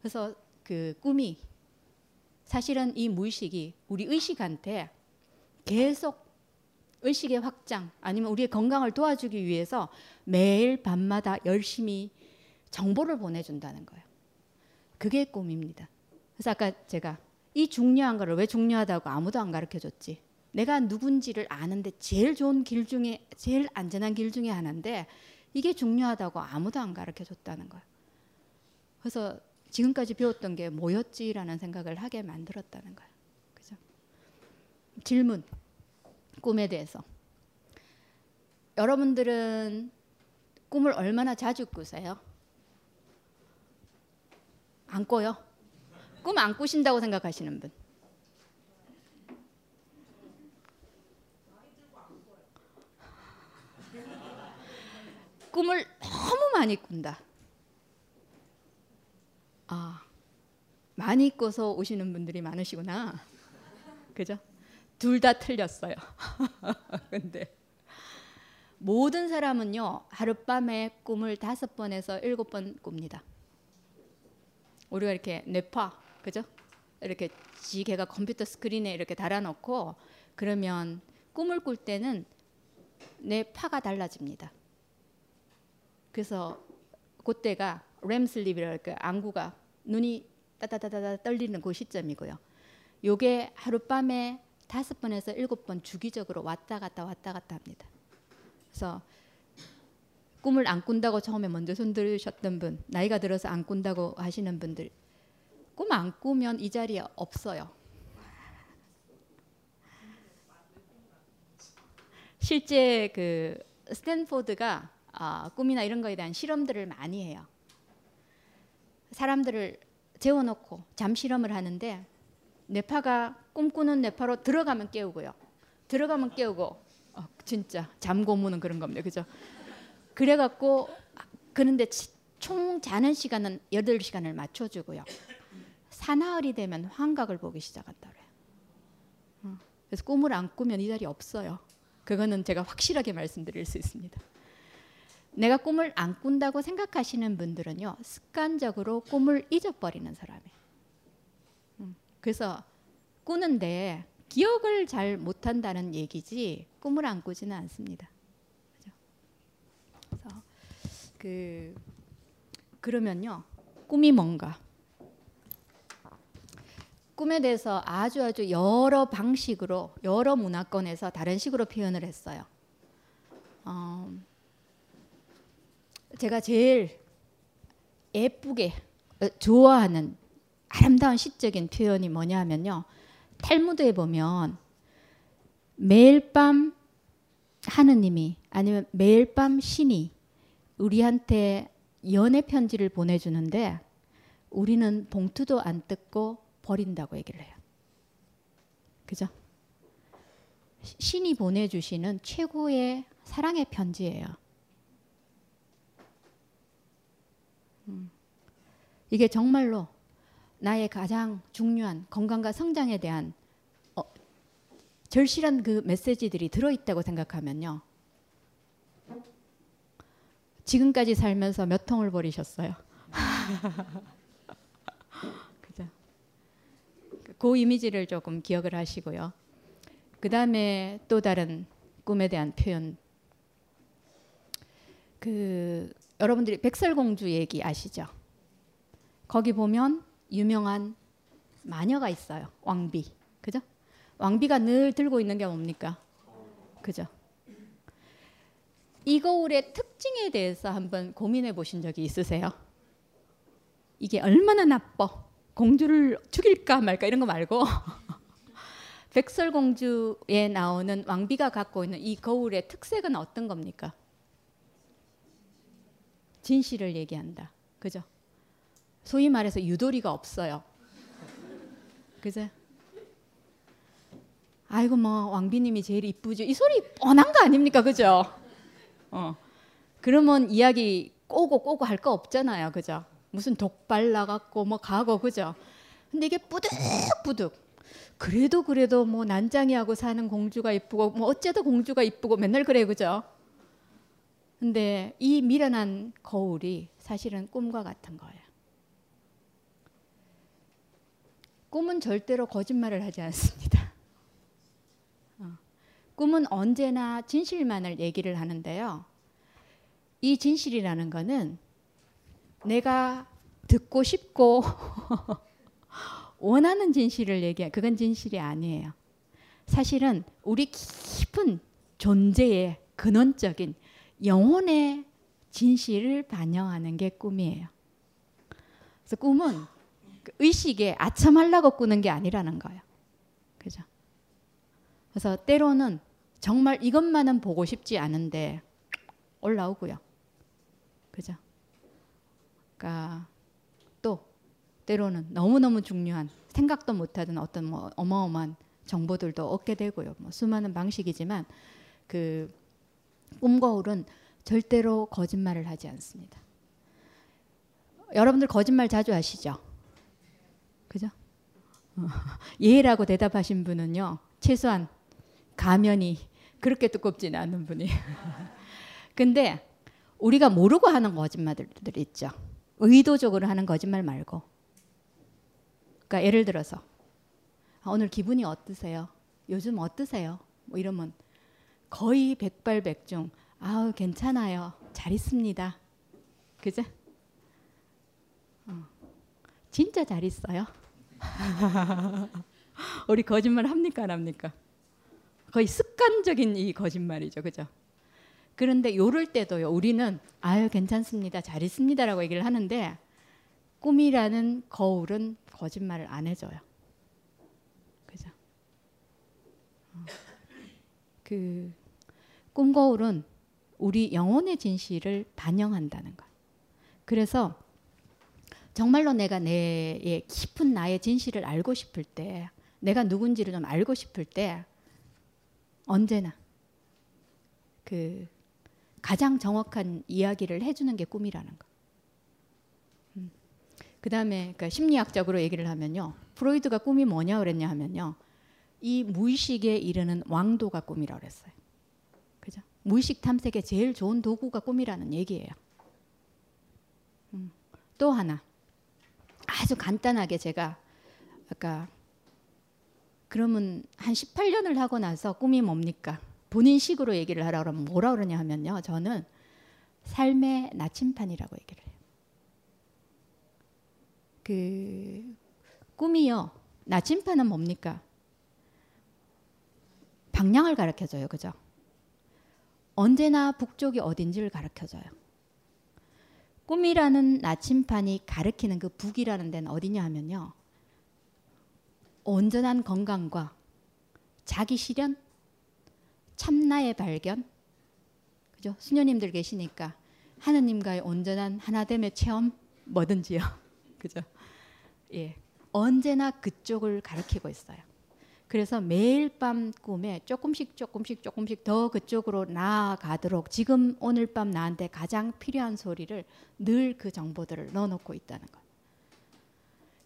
그래서 그 꿈이 사실은 이 무의식이 우리 의식한테 계속 의식의 확장 아니면 우리의 건강을 도와주기 위해서 매일 밤마다 열심히 정보를 보내준다는 거예요. 그게 꿈입니다. 그래서 아까 제가 이 중요한 거를 왜 중요하다고 아무도 안 가르쳐 줬지? 내가 누군지를 아는데 제일 좋은 길 중에 제일 안전한 길 중에 하나인데 이게 중요하다고 아무도 안 가르쳐 줬다는 거예요. 그래서 지금까지 배웠던 게 뭐였지라는 생각을 하게 만들었다는 거예요. 질문. 꿈에 대해서. 여러분들은 꿈을 얼마나 자주 꾸세요? 안 꿔요? 꿈 안 꾸신다고 생각하시는 분? 꿈을 너무 많이 꾼다. 아, 많이 꿔서 오시는 분들이 많으시구나. 그죠? 둘 다 틀렸어요. 근데 모든 사람은요, 하룻밤에 꿈을 다섯 번에서 일곱 번 꿉니다. 우리가 이렇게 뇌파, 그죠? 이렇게 지개가 컴퓨터 스크린에 이렇게 달아놓고 그러면 꿈을 꿀 때는 뇌파가 달라집니다. 그래서 그때가 램슬립이랄까 안구가 눈이 따다다다다 떨리는 그 시점이고요. 요게 하룻밤에 다섯 번에서 일곱 번 주기적으로 왔다 갔다 왔다 갔다 합니다. 그래서 꿈을 안 꾼다고 처음에 먼저 손 들으셨던 분, 나이가 들어서 안 꾼다고 하시는 분들, 꿈 안 꾸면 이 자리에 없어요. 실제 그 스탠포드가 아, 꿈이나 이런 거에 대한 실험들을 많이 해요. 사람들을 재워놓고 잠 실험을 하는데 뇌파가 꿈꾸는 뇌파로 들어가면 깨우고요. 들어가면 깨우고 어, 진짜 잠 고무는 그런 겁니다. 그죠? 그래갖고 그런데 치- 총 자는 시간은 8시간을 맞춰주고요. 사나흘이 되면 환각을 보기 시작한다 그래요. 어, 그래서 꿈을 안 꾸면 이 자리 없어요. 그거는 제가 확실하게 말씀드릴 수 있습니다. 내가 꿈을 안 꾼다고 생각하시는 분들은요 습관적으로 꿈을 잊어버리는 사람이에요. 음, 그래서 꾸는데 기억을 잘 못한다는 얘기지 꿈을 안 꾸지는 않습니다. 그래서 그 그러면요 꿈이 뭔가 꿈에 대해서 아주 아주 여러 방식으로 여러 문화권에서 다른 식으로 표현을 했어요. 어, 제가 제일 예쁘게 어, 좋아하는 아름다운 시적인 표현이 뭐냐면요. 탈무드에 보면 매일 밤 하느님이 아니면 매일 밤 신이 우리한테 연애 편지를 보내주는데 우리는 봉투도 안 뜯고 버린다고 얘기를 해요. 그죠? 시- 신이 보내주시는 최고의 사랑의 편지예요. 음. 이게 정말로 나의 가장 중요한 건강과 성장에 대한 어, 절실한 그 메시지들이 들어있다고 생각하면요. 지금까지 살면서 몇 통을 버리셨어요? 그죠? 그 이미지를 조금 기억을 하시고요. 그 다음에 또 다른 꿈에 대한 표현. 그 여러분들이 백설공주 얘기 아시죠? 거기 보면 유명한 마녀가 있어요. 왕비. 그죠? 왕비가 늘 들고 있는 게 뭡니까? 그죠? 이 거울의 특징에 대해서 한번 고민해 보신 적이 있으세요? 이게 얼마나 나빠? 공주를 죽일까 말까 이런 거 말고 백설공주에 나오는 왕비가 갖고 있는 이 거울의 특색은 어떤 겁니까? 진실을 얘기한다. 그죠? 소위 말해서 유도리가 없어요. 그죠? 아이고 뭐 왕비님이 제일 이쁘죠. 이 소리 뻔한 거 아닙니까? 그죠? 어. 그러면 이야기 꼬고 꼬고 할 거 없잖아요. 그죠? 무슨 독발 나갔고 뭐 가고 그죠? 근데 이게 뿌득뿌득 그래도 그래도 뭐 난장이하고 사는 공주가 이쁘고 뭐 어째도 공주가 이쁘고 맨날 그래 그죠? 근데 이 미련한 거울이 사실은 꿈과 같은 거예요. 꿈은 절대로 거짓말을 하지 않습니다. 어. 꿈은 언제나 진실만을 얘기를 하는데요. 이 진실이라는 거는 내가 듣고 싶고 원하는 진실을 얘기해. 그건 진실이 아니에요. 사실은 우리 깊은 존재의 근원적인 영혼의 진실을 반영하는 게 꿈이에요. 그래서 꿈은 그 의식에 아첨하려고 꾸는 게 아니라는 거예요. 그죠? 그래서 때로는 정말 이것만은 보고 싶지 않은데 올라오고요. 그죠? 그러니까 또 때로는 너무너무 중요한 생각도 못하던 어떤 뭐 어마어마한 정보들도 얻게 되고요. 뭐 수많은 방식이지만 그 꿈거울은 절대로 거짓말을 하지 않습니다. 여러분들 거짓말 자주 하시죠? 어, 예라고 대답하신 분은요, 최소한 가면이 그렇게 두껍지는 않은 분이. 근데 우리가 모르고 하는 거짓말들이 있죠. 의도적으로 하는 거짓말 말고. 그러니까 예를 들어서 아, 오늘 기분이 어떠세요? 요즘 어떠세요? 뭐 이러면 거의 백발백중 아우 괜찮아요. 잘 있습니다. 그죠? 어. 진짜 잘 있어요. 우리 거짓말 합니까 안 합니까? 거의 습관적인 이 거짓말이죠. 그죠? 그런데 요럴 때도요. 우리는 아유 괜찮습니다. 잘 있습니다라고 얘기를 하는데 꿈이라는 거울은 거짓말을 안 해줘요. 그죠? 어. 그 꿈거울은 우리 영혼의 진실을 반영한다는 거. 그래서 정말로 내가 내의 깊은 나의 진실을 알고 싶을 때, 내가 누군지를 좀 알고 싶을 때, 언제나 그 가장 정확한 이야기를 해주는 게 꿈이라는 거. 음. 그 다음에 그러니까 심리학적으로 얘기를 하면요. 프로이드가 꿈이 뭐냐 그랬냐 하면요. 이 무의식에 이르는 왕도가 꿈이라고 그랬어요. 그죠? 무의식 탐색에 제일 좋은 도구가 꿈이라는 얘기예요. 음. 또 하나. 아주 간단하게 제가 아까 그러면 한 18년을 하고 나서 꿈이 뭡니까? 본인 식으로 얘기를 하라 그러면 뭐라 그러냐 하면요. 저는 삶의 나침판이라고 얘기를 해요. 그 꿈이요. 나침판은 뭡니까? 방향을 가르쳐 줘요. 그죠? 언제나 북쪽이 어딘지를 가르쳐 줘요. 꿈이라는 나침판이 가리키는 그 북이라는 데는 어디냐 하면요. 온전한 건강과 자기 실현, 참나의 발견, 그죠? 수녀님들 계시니까 하느님과의 온전한 하나됨의 체험 뭐든지요, 그죠? 예, 언제나 그쪽을 가리키고 있어요. 그래서 매일 밤 꿈에 조금씩 조금씩 조금씩 더 그쪽으로 나아가도록 지금 오늘 밤 나한테 가장 필요한 소리를 늘 그 정보들을 넣어놓고 있다는 것.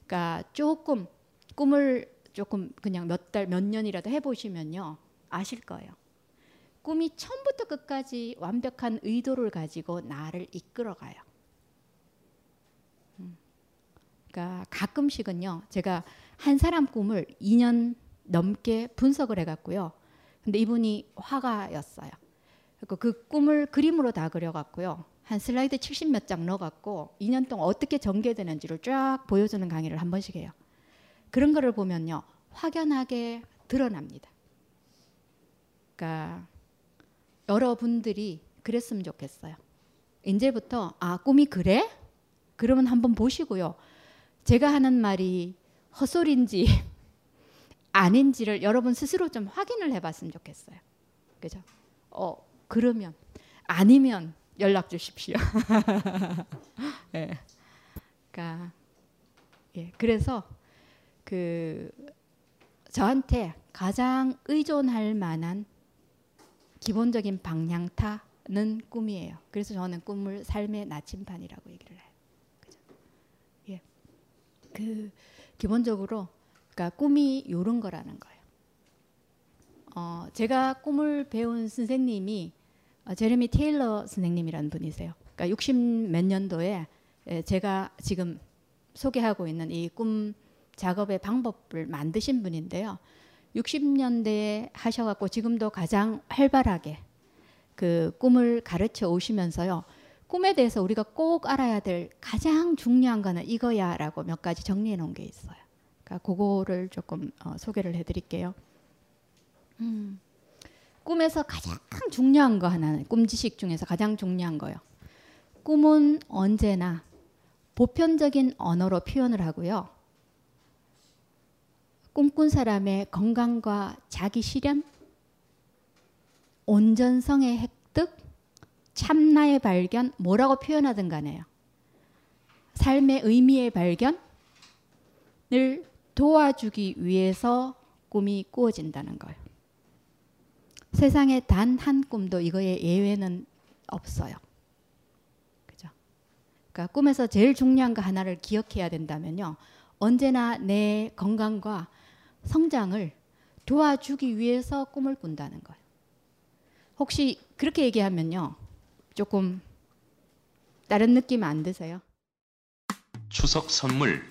그러니까 조금 꿈을 조금 그냥 몇 달, 몇 년이라도 해보시면요. 아실 거예요. 꿈이 처음부터 끝까지 완벽한 의도를 가지고 나를 이끌어가요. 음. 그러니까 가끔씩은요. 제가 한 사람 꿈을 2년 넘게 분석을 해갔고요. 근데 이분이 화가였어요. 그 꿈을 그림으로 다 그려갔고요. 한 슬라이드 70 몇 장 넣어갖고 2년 동안 어떻게 전개되는지를 쫙 보여주는 강의를 한 번씩 해요. 그런 거를 보면요. 확연하게 드러납니다. 그러니까 여러분들이 그랬으면 좋겠어요. 이제부터 아 꿈이 그래? 그러면 한번 보시고요. 제가 하는 말이 헛소리인지 아닌지를 여러분 스스로 좀 확인을 해봤으면 좋겠어요. 그죠? 어 그러면 아니면 연락 주십시오. 예. 그러니까 예. 그래서 그 저한테 가장 의존할 만한 기본적인 방향타는 꿈이에요. 그래서 저는 꿈을 삶의 나침판이라고 얘기를 해요. 그죠? 예. 그 기본적으로 그러니까 꿈이 요런 거라는 거예요. 어, 제가 꿈을 배운 선생님이 어, 제레미 테일러 선생님이라는 분이세요. 그러니까 60 몇 년도에 제가 지금 소개하고 있는 이 꿈 작업의 방법을 만드신 분인데요. 60년대에 하셔갖고 지금도 가장 활발하게 그 꿈을 가르쳐 오시면서요. 꿈에 대해서 우리가 꼭 알아야 될 가장 중요한 거는 이거야라고 몇 가지 정리해 놓은 게 있어요. 그러니까 그거를 조금 어, 소개를 해드릴게요. 음, 꿈에서 가장 중요한 거 하나는 꿈 지식 중에서 가장 중요한 거요. 꿈은 언제나 보편적인 언어로 표현을 하고요. 꿈꾼 사람의 건강과 자기 실현, 온전성의 획득, 참나의 발견, 뭐라고 표현하든 간에요. 삶의 의미의 발견을 도와주기 위해서 꿈이 꾸어진다는 거예요. 세상에 단 한 꿈도 이거에 예외는 없어요. 그죠? 그러니까 꿈에서 제일 중요한 거 하나를 기억해야 된다면요. 언제나 내 건강과 성장을 도와주기 위해서 꿈을 꾼다는 거예요. 혹시 그렇게 얘기하면요. 조금 다른 느낌 안 드세요? 추석 선물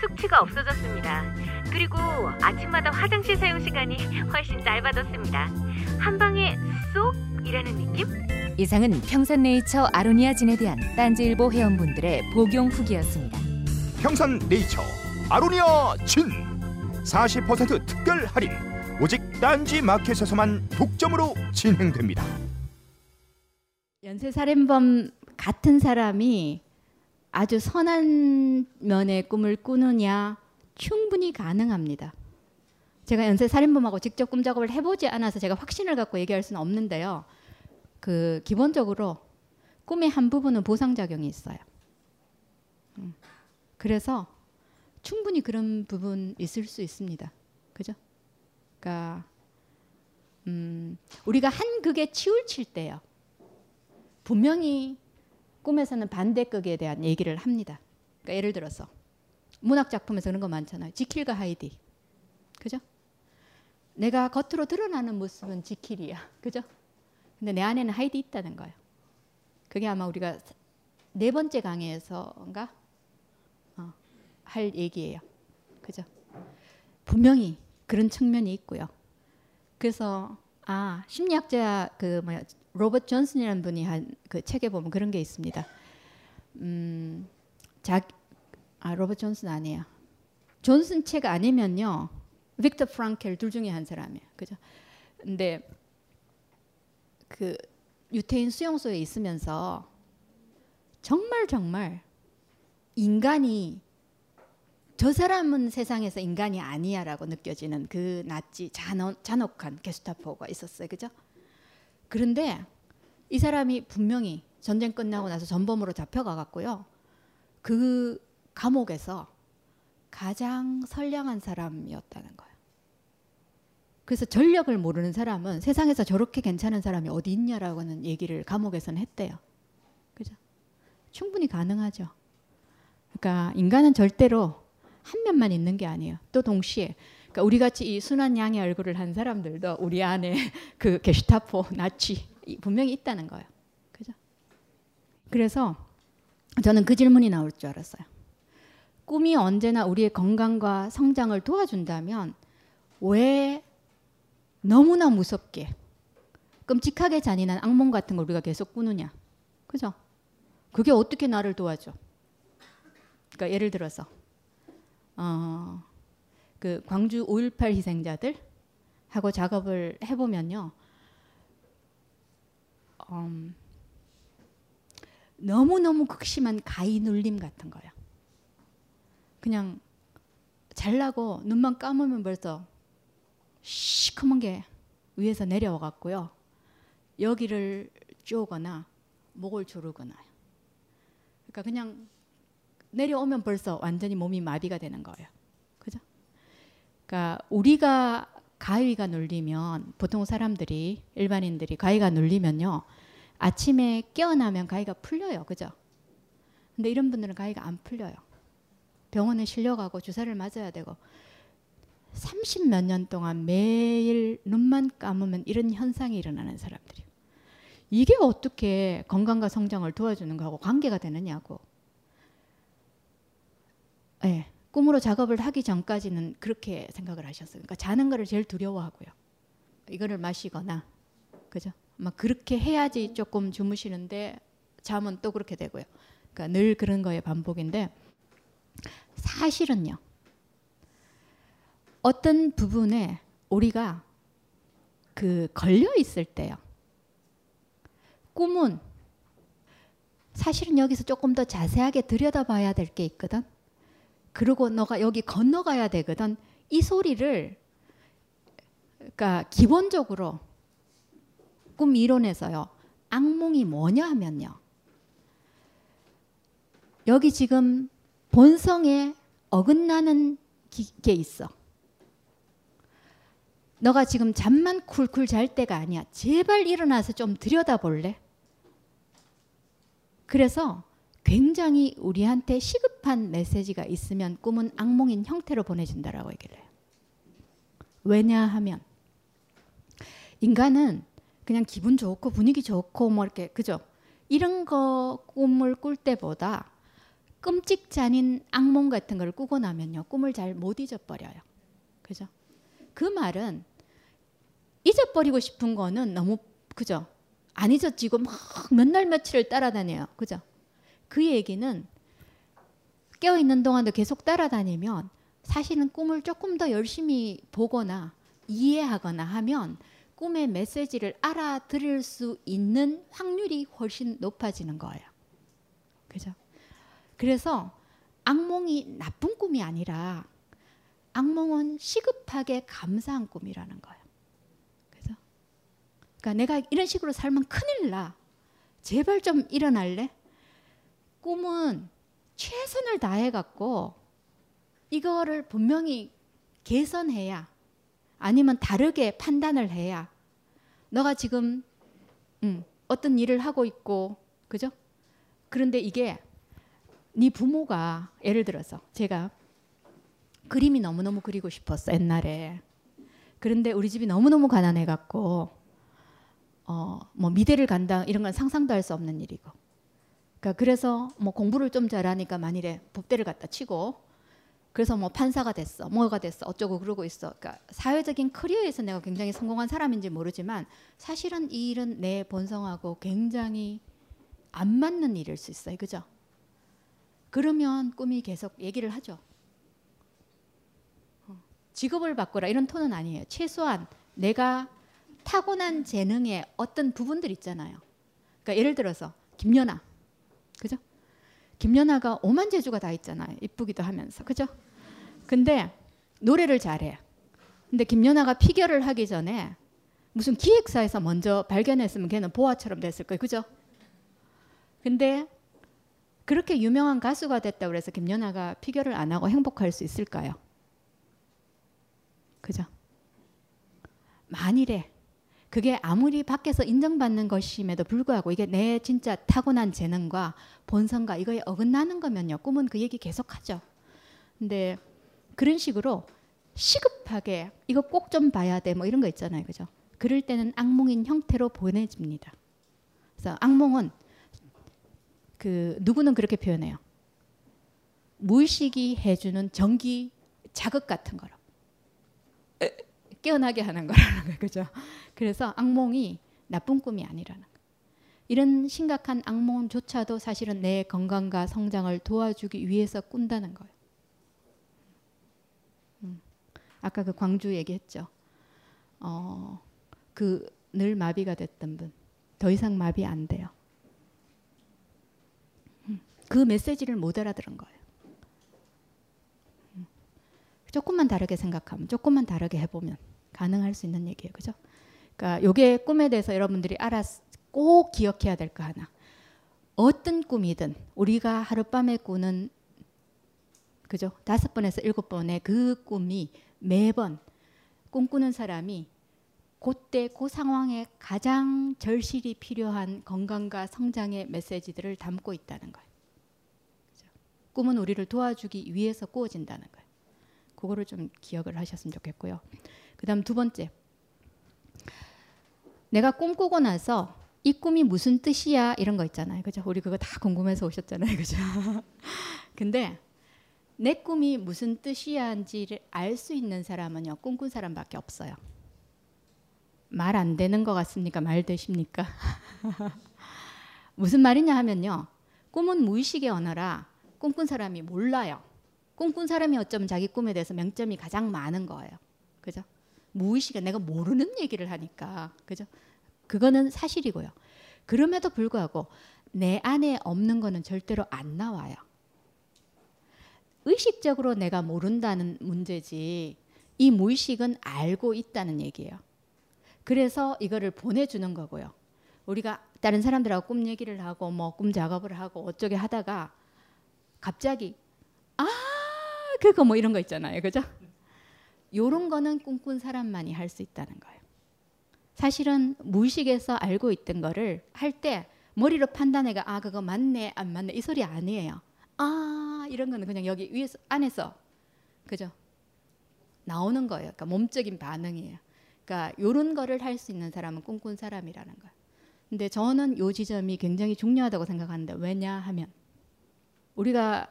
숙취가 없어졌습니다. 그리고 아침마다 화장실 사용 시간이 훨씬 짧아졌습니다. 한 방에 쏙이라는 느낌? 이상은 평산네이처 아로니아 진에 대한 딴지일보 회원분들의 복용 후기였습니다. 평산 네이처 아로니아 진 40% 특별 할인 오직 딴지 마켓에서만 독점으로 진행됩니다. 연쇄 살인범 같은 사람이 아주 선한 면의 꿈을 꾸느냐 충분히 가능합니다. 제가 연쇄 살인범하고 직접 꿈 작업을 해보지 않아서 제가 확신을 갖고 얘기할 수는 없는데요. 그 기본적으로 꿈의 한 부분은 보상 작용이 있어요. 음. 그래서 충분히 그런 부분 있을 수 있습니다. 그죠? 그러니까 음, 우리가 한 극에 치울 칠 때요. 분명히 꿈에서는 반대극에 대한 얘기를 합니다. 그러니까 예를 들어서 문학 작품에서 그런 거 많잖아요. 지킬과 하이디. 그죠? 내가 겉으로 드러나는 모습은 지킬이야. 그죠? 근데 내 안에는 하이디 있다는 거예요. 그게 아마 우리가 네 번째 강의에서인가 어, 할 얘기예요. 그죠? 분명히 그런 측면이 있고요. 그래서 아 심리학자 그 뭐야 로버트 존슨이라는 분이 한 그 책에 보면 그런 게 있습니다. 음, 자, 아 로버트 존슨 아니에요. 존슨 책 아니면요, 빅터 프랑켈 둘 중에 한 사람이에요. 그죠? 근데 그 유태인 수용소에 있으면서 정말 정말 인간이 저 사람은 세상에서 인간이 아니야라고 느껴지는 그 낯지 잔혹, 잔혹한 게스타포가 있었어요. 그죠? 그런데 이 사람이 분명히 전쟁 끝나고 나서 전범으로 잡혀가 갔고요. 그 감옥에서 가장 선량한 사람이었다는 거예요. 그래서 전력을 모르는 사람은 세상에서 저렇게 괜찮은 사람이 어디 있냐라고 하는 얘기를 감옥에서는 했대요. 그죠? 충분히 가능하죠. 그러니까 인간은 절대로 한 면만 있는 게 아니에요. 또 동시에 그러니까 우리 같이 이 순한 양의 얼굴을 한 사람들도 우리 안에 그 게슈타포, 나치 분명히 있다는 거예요. 그죠? 그래서 저는 그 질문이 나올 줄 알았어요. 꿈이 언제나 우리의 건강과 성장을 도와준다면 왜 너무나 무섭게 끔찍하게 잔인한 악몽 같은 걸 우리가 계속 꾸느냐? 그죠? 그게 어떻게 나를 도와줘? 그러니까 예를 들어서 어, 그 광주 5.18 희생자들 하고 작업을 해보면요. 음, 너무너무 극심한 가위 눌림 같은 거예요. 그냥 잘나고 눈만 감으면 벌써 시커먼 게 위에서 내려와 갖고요. 여기를 쪼거나 목을 조르거나. 그러니까 그냥 내려오면 벌써 완전히 몸이 마비가 되는 거예요. 그러니까 우리가 가위가 눌리면 보통 사람들이 일반인들이 가위가 눌리면요. 아침에 깨어나면 가위가 풀려요. 그죠? 근데 이런 분들은 가위가 안 풀려요. 병원에 실려가고 주사를 맞아야 되고 30 몇 년 동안 매일 눈만 감으면 이런 현상이 일어나는 사람들이요. 이게 어떻게 건강과 성장을 도와주는 거하고 관계가 되느냐고. 예. 네, 꿈으로 작업을 하기 전까지는 그렇게 생각을 하셨어요. 그러니까 자는 거를 제일 두려워하고요. 이거를 마시거나 그죠? 막 그렇게 해야지 조금 주무시는데 잠은 또 그렇게 되고요. 그러니까 늘 그런 거의 반복인데 사실은요. 어떤 부분에 우리가 그 걸려 있을 때요. 꿈은 사실은 여기서 조금 더 자세하게 들여다봐야 될 게 있거든. 그리고 너가 여기 건너가야 되거든. 이 소리를 그러니까 기본적으로 꿈 이론에서요. 악몽이 뭐냐 하면요. 여기 지금 본성에 어긋나는 게 있어. 너가 지금 잠만 쿨쿨 잘 때가 아니야. 제발 일어나서 좀 들여다볼래? 그래서 굉장히 우리한테 시급한 메시지가 있으면 꿈은 악몽인 형태로 보내준다라고 얘기를 해요. 왜냐하면 인간은 그냥 기분 좋고 분위기 좋고 뭐 이렇게 그죠? 이런 거 꿈을 꿀 때보다 끔찍 잔인 악몽 같은 걸 꾸고 나면요 꿈을 잘 못 잊어버려요. 그죠? 그 말은 잊어버리고 싶은 거는 너무 그죠? 안 잊어지고 막 몇 날 며칠을 따라다녀요. 그죠? 그 얘기는 깨어 있는 동안도 계속 따라다니면 사실은 꿈을 조금 더 열심히 보거나 이해하거나 하면 꿈의 메시지를 알아들을 수 있는 확률이 훨씬 높아지는 거예요. 그죠? 그래서 악몽이 나쁜 꿈이 아니라 악몽은 시급하게 감사한 꿈이라는 거예요. 그죠? 그러니까 내가 이런 식으로 살면 큰일 나. 제발 좀 일어날래? 꿈은 최선을 다해 갖고 이거를 분명히 개선해야 아니면 다르게 판단을 해야 너가 지금 음, 어떤 일을 하고 있고 그죠? 그런데 이게 네 부모가 예를 들어서 제가 그림이 너무너무 그리고 싶었어 옛날에 그런데 우리 집이 너무너무 가난해 갖고 어 뭐 미대를 간다 이런 건 상상도 할 수 없는 일이고 그러니까 그래서 뭐 공부를 좀 잘하니까 만일에 법대를 갖다 치고 그래서 뭐 판사가 됐어, 뭐가 됐어, 어쩌고 그러고 있어. 그러니까 사회적인 커리어에서 내가 굉장히 성공한 사람인지 모르지만 사실은 이 일은 내 본성하고 굉장히 안 맞는 일일 수 있어요, 그죠? 그러면 꿈이 계속 얘기를 하죠. 어, 직업을 바꾸라 이런 톤은 아니에요. 최소한 내가 타고난 재능의 어떤 부분들 있잖아요. 그러니까 예를 들어서 김연아, 그죠? 김연아가 오만 재주가 다 있잖아요. 이쁘기도 하면서. 그죠? 근데 노래를 잘해. 근데 김연아가 피겨를 하기 전에 무슨 기획사에서 먼저 발견했으면 걔는 보아처럼 됐을 거예요. 그죠? 근데 그렇게 유명한 가수가 됐다고 그래서 김연아가 피겨를 안 하고 행복할 수 있을까요? 그죠? 만일에 그게 아무리 밖에서 인정받는 것임에도 불구하고 이게 내 진짜 타고난 재능과 본성과 이거에 어긋나는 거면요. 꿈은 그 얘기 계속하죠. 근데 그런 식으로 시급하게 이거 꼭 좀 봐야 돼 뭐 이런 거 있잖아요. 그죠? 그럴 때는 악몽인 형태로 보내집니다. 그래서 악몽은 그 누구는 그렇게 표현해요. 무의식이 해주는 전기 자극 같은 거로. 깨어나게 하는 거라는 거예요. 그죠? 그래서 악몽이 나쁜 꿈이 아니라는 거예요. 이런 심각한 악몽조차도 사실은 내 건강과 성장을 도와주기 위해서 꾼다는 거예요. 음. 아까 그 광주 얘기했죠. 어, 그 늘 마비가 됐던 분, 더 이상 마비 안 돼요. 음. 그 메시지를 못 알아들은 거예요. 음. 조금만 다르게 생각하면, 조금만 다르게 해보면 가능할 수 있는 얘기예요. 그죠? 그러니까 요게 꿈에 대해서 여러분들이 알았 꼭 기억해야 될 거 하나. 어떤 꿈이든 우리가 하룻밤에 꾸는 그죠? 다섯 번에서 일곱 번의 그 꿈이 매번 꿈꾸는 사람이 그때 그 상황에 가장 절실히 필요한 건강과 성장의 메시지들을 담고 있다는 거예요. 그죠? 꿈은 우리를 도와주기 위해서 꾸어진다는 거예요. 그거를 좀 기억을 하셨으면 좋겠고요. 그다음 두 번째. 내가 꿈꾸고 나서 이 꿈이 무슨 뜻이야 이런 거 있잖아요. 그죠? 우리 그거 다 궁금해서 오셨잖아요. 그죠? 근데 내 꿈이 무슨 뜻이야인지를 알 수 있는 사람은요. 꿈꾼 사람밖에 없어요. 말 안 되는 것 같습니까? 말 되십니까? 무슨 말이냐 하면요. 꿈은 무의식의 언어라 꿈꾼 사람이 몰라요. 꿈꾼 사람이 어쩌면 자기 꿈에 대해서 명점이 가장 많은 거예요. 그죠? 무의식에 내가 모르는 얘기를 하니까. 그죠? 그거는 사실이고요. 그럼에도 불구하고 내 안에 없는 거는 절대로 안 나와요. 의식적으로 내가 모른다는 문제지 이 무의식은 알고 있다는 얘기예요. 그래서 이거를 보내주는 거고요. 우리가 다른 사람들하고 꿈 얘기를 하고 뭐 꿈 작업을 하고 어쩌게 하다가 갑자기 아 그거 뭐 이런 거 있잖아요. 그죠? 요런 거는 꿈꾼 사람만이 할 수 있다는 거예요. 사실은 무의식에서 알고 있던 거를 할 때 머리로 판단해가 아 그거 맞네 안 맞네 이 소리 아니에요. 아 이런 거는 그냥 여기 위에서 안에서 그죠 나오는 거예요. 그러니까 몸적인 반응이에요. 그러니까 요런 거를 할 수 있는 사람은 꿈꾼 사람이라는 거예요. 근데 저는 요 지점이 굉장히 중요하다고 생각하는데 왜냐하면 우리가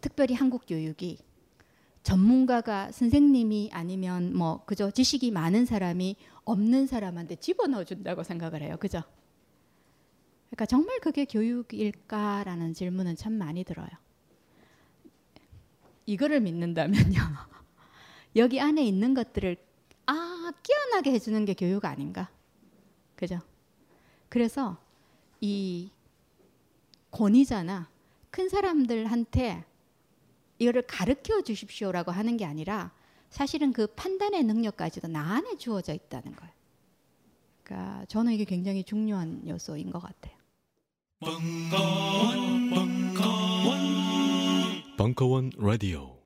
특별히 한국 교육이 전문가가 선생님이 아니면 뭐 그저 지식이 많은 사람이 없는 사람한테 집어넣어 준다고 생각을 해요. 그죠? 그러니까 정말 그게 교육일까라는 질문은 참 많이 들어요. 이거를 믿는다면요. 여기 안에 있는 것들을 아, 깨어나게 해 주는 게 교육 아닌가? 그죠? 그래서 이 권위자나 큰 사람들한테 이거를 가르쳐 주십시오라고 하는 게 아니라 사실은 그 판단의 능력까지도 나 안에 주어져 있다는 거예요. 그러니까 저는 이게 굉장히 중요한 요소인 것 같아요. 벙커원, 벙커원, 벙커원 라디오.